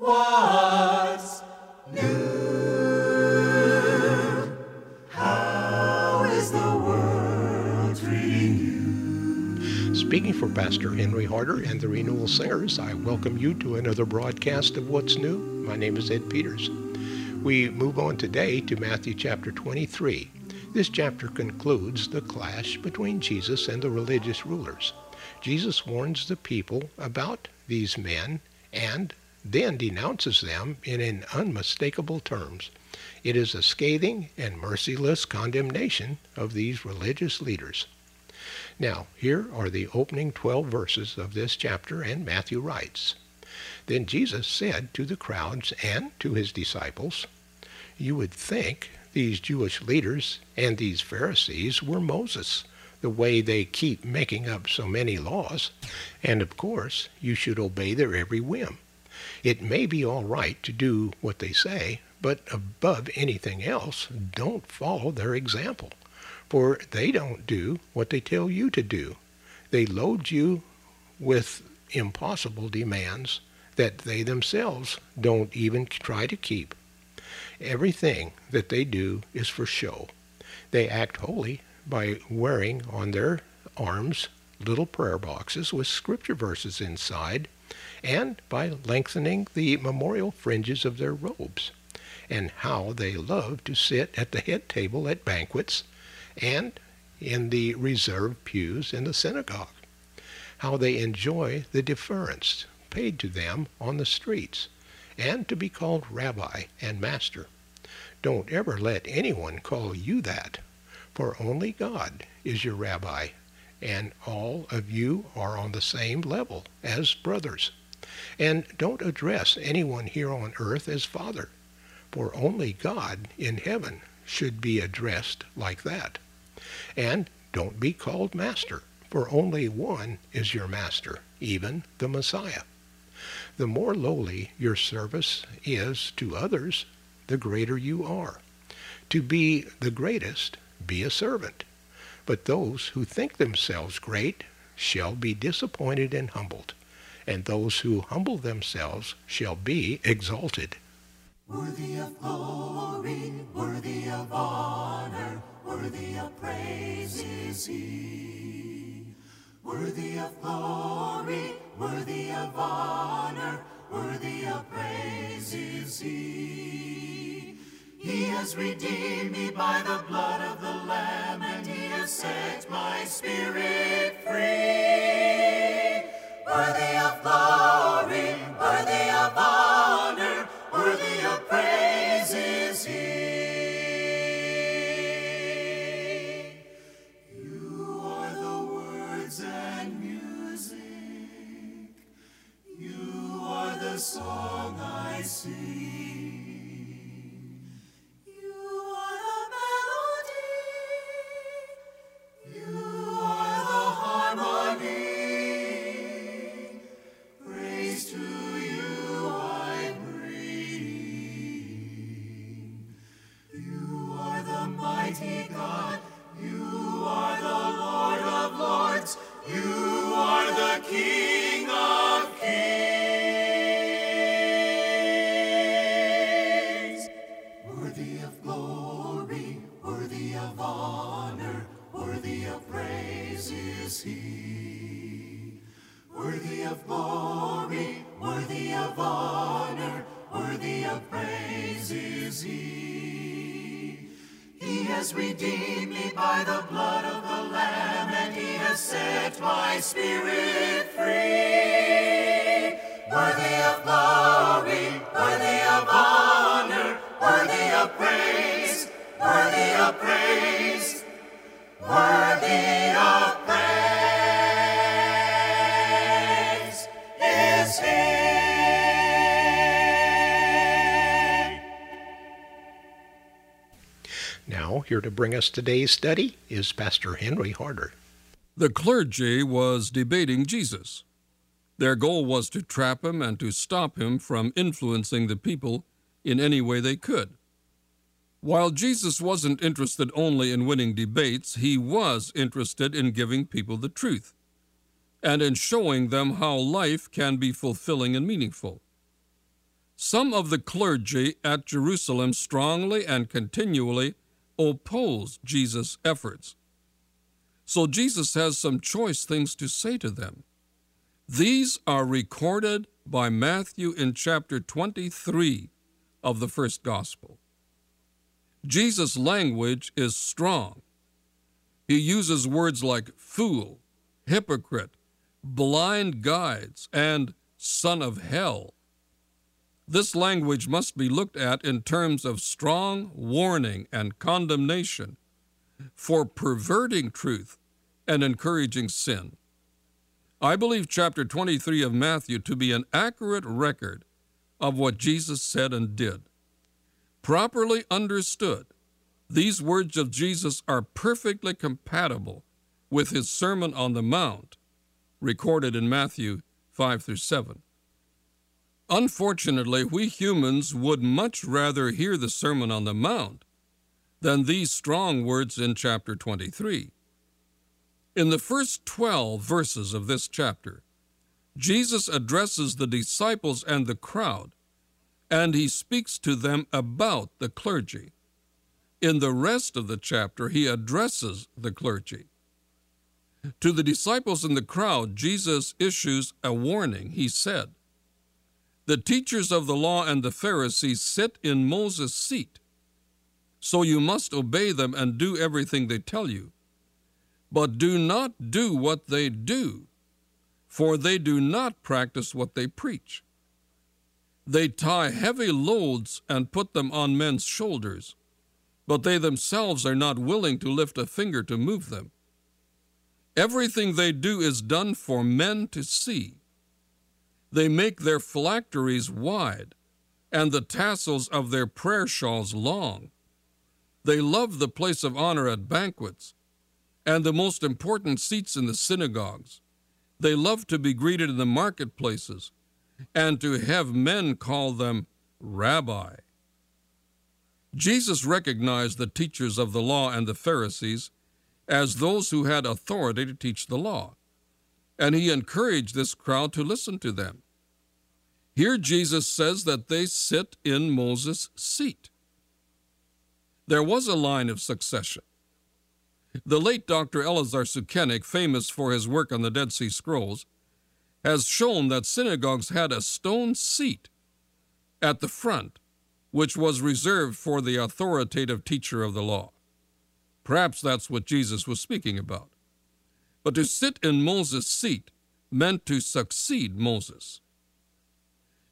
What's new? How is the world treating you? Speaking for Pastor Henry Harder and the Renewal Singers, I welcome you to another broadcast of What's New. My name is Ed Peters. We move on today to Matthew chapter 23. This chapter concludes the clash between Jesus and the religious rulers. Jesus warns the people about these men and then denounces them in unmistakable terms. It is a scathing and merciless condemnation of these religious leaders. Now, here are the opening 12 verses of this chapter, and Matthew writes Then Jesus said to the crowds and to his disciples, You would think these Jewish leaders and these Pharisees were Moses, the way they keep making up so many laws, and of course you should obey their every whim. It may be all right to do what they say, but above anything else, don't follow their example, for they don't do what they tell you to do. They load you with impossible demands that they themselves don't even try to keep. Everything that they do is for show. They act holy by wearing on their arms little prayer boxes with scripture verses inside and by lengthening the memorial fringes of their robes, and how they love to sit at the head table at banquets and in the reserved pews in the synagogue, how they enjoy the deference paid to them on the streets, and to be called rabbi and master. Don't ever let anyone call you that, for only God is your rabbi, and all of you are on the same level as brothers. And don't address anyone here on earth as Father, for only God in heaven should be addressed like that. And don't be called Master, for only one is your Master, even the Messiah. The more lowly your service is to others, the greater you are. To be the greatest, be a servant. But those who think themselves great shall be disappointed and humbled and those who humble themselves shall be exalted. Worthy of glory, worthy of honor, worthy of praise is he. Worthy of glory, worthy of honor, worthy of praise is he. He has redeemed me by the blood of the Lamb, and he has set my spirit free. Worthy has redeemed me by the blood of the Lamb, and he has set my spirit free. Worthy of glory, worthy of honor, worthy of praise, worthy of praise, worthy of Now, here to bring us today's study is Pastor Henry Harder. The clergy was debating Jesus. Their goal was to trap him and to stop him from influencing the people in any way they could. While Jesus wasn't interested only in winning debates, he was interested in giving people the truth and in showing them how life can be fulfilling and meaningful. Some of the clergy at Jerusalem strongly and continually opposed Jesus' efforts. So Jesus has some choice things to say to them. These are recorded by Matthew in chapter 23 of the first gospel. Jesus' language is strong. He uses words like fool, hypocrite, blind guides, and son of hell. This language must be looked at in terms of strong warning and condemnation for perverting truth and encouraging sin. I believe chapter 23 of Matthew to be an accurate record of what Jesus said and did. Properly understood, these words of Jesus are perfectly compatible with his Sermon on the Mount, recorded in Matthew 5 through 7. Unfortunately, we humans would much rather hear the Sermon on the Mount than these strong words in chapter 23. In the first 12 verses of this chapter, Jesus addresses the disciples and the crowd, and he speaks to them about the clergy. In the rest of the chapter, he addresses the clergy. To the disciples in the crowd, Jesus issues a warning. He said, The teachers of the law and the Pharisees sit in Moses' seat, so you must obey them and do everything they tell you. But do not do what they do, for they do not practice what they preach. They tie heavy loads and put them on men's shoulders, but they themselves are not willing to lift a finger to move them. Everything they do is done for men to see. They make their phylacteries wide and the tassels of their prayer shawls long. They love the place of honor at banquets and the most important seats in the synagogues. They love to be greeted in the marketplaces and to have men call them rabbi. Jesus recognized the teachers of the law and the Pharisees as those who had authority to teach the law, and he encouraged this crowd to listen to them. Here Jesus says that they sit in Moses' seat. There was a line of succession. The late Dr. Elazar Sukenik, famous for his work on the Dead Sea Scrolls, has shown that synagogues had a stone seat at the front, which was reserved for the authoritative teacher of the law. Perhaps that's what Jesus was speaking about. But to sit in Moses' seat meant to succeed Moses.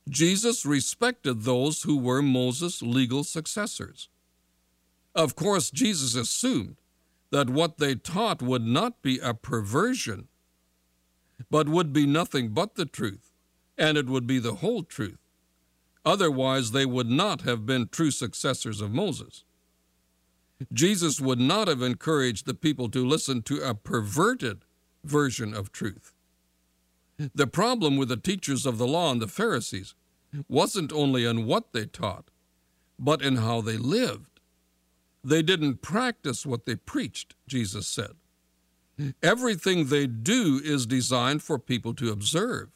Jesus respected those who were Moses' legal successors. Of course, Jesus assumed that what they taught would not be a perversion, but would be nothing but the truth, and it would be the whole truth. Otherwise, they would not have been true successors of Moses. Jesus would not have encouraged the people to listen to a perverted version of truth. The problem with the teachers of the law and the Pharisees wasn't only in what they taught, but in how they lived. They didn't practice what they preached, Jesus said. Everything they do is designed for people to observe.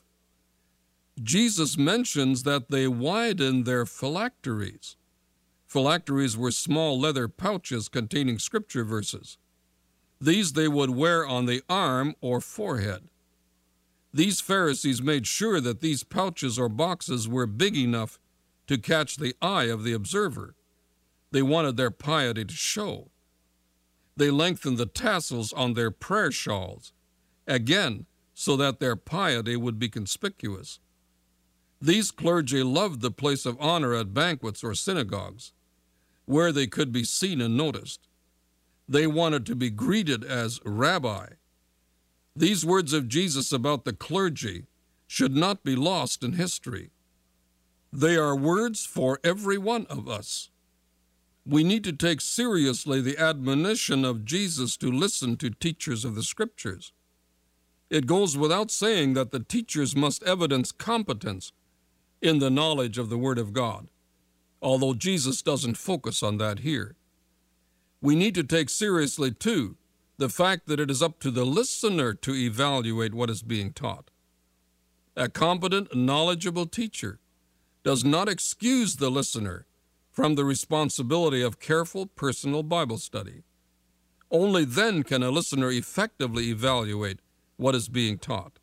Jesus mentions that they widen their phylacteries. Phylacteries were small leather pouches containing scripture verses. These they would wear on the arm or forehead. These Pharisees made sure that these pouches or boxes were big enough to catch the eye of the observer. They wanted their piety to show. They lengthened the tassels on their prayer shawls, again, so that their piety would be conspicuous. These clergy loved the place of honor at banquets or synagogues, where they could be seen and noticed. They wanted to be greeted as rabbi. These words of Jesus about the clergy should not be lost in history. They are words for every one of us we need to take seriously the admonition of Jesus to listen to teachers of the Scriptures. It goes without saying that the teachers must evidence competence in the knowledge of the Word of God, although Jesus doesn't focus on that here. We need to take seriously, too, the fact that it is up to the listener to evaluate what is being taught. A competent, knowledgeable teacher does not excuse the listener from the responsibility of careful personal Bible study. Only then can a listener effectively evaluate what is being taught.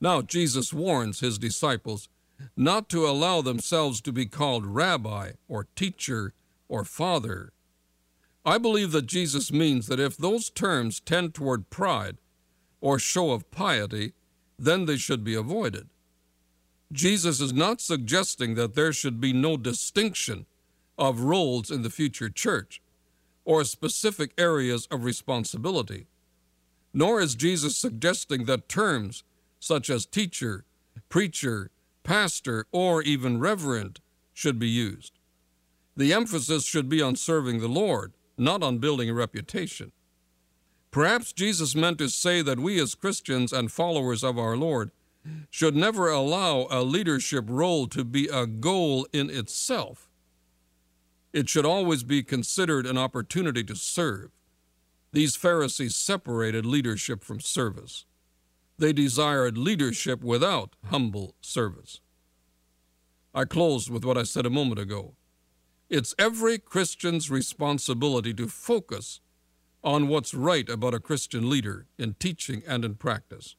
Now, Jesus warns his disciples not to allow themselves to be called rabbi or teacher or father. I believe that Jesus means that if those terms tend toward pride or show of piety, then they should be avoided. Jesus is not suggesting that there should be no distinction of roles in the future church or specific areas of responsibility. Nor is Jesus suggesting that terms such as teacher, preacher, pastor, or even reverend should be used. The emphasis should be on serving the Lord, not on building a reputation. Perhaps Jesus meant to say that we as Christians and followers of our Lord should never allow a leadership role to be a goal in itself. It should always be considered an opportunity to serve. These Pharisees separated leadership from service. They desired leadership without humble service. I close with what I said a moment ago. It's every Christian's responsibility to focus on what's right about a Christian leader in teaching and in practice.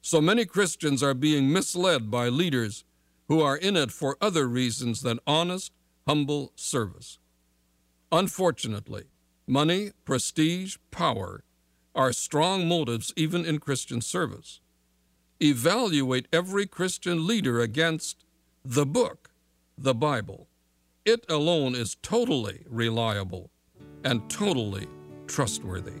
So many Christians are being misled by leaders who are in it for other reasons than honest, humble service. Unfortunately, money, prestige, power are strong motives even in Christian service. Evaluate every Christian leader against the book, the Bible. It alone is totally reliable and totally trustworthy.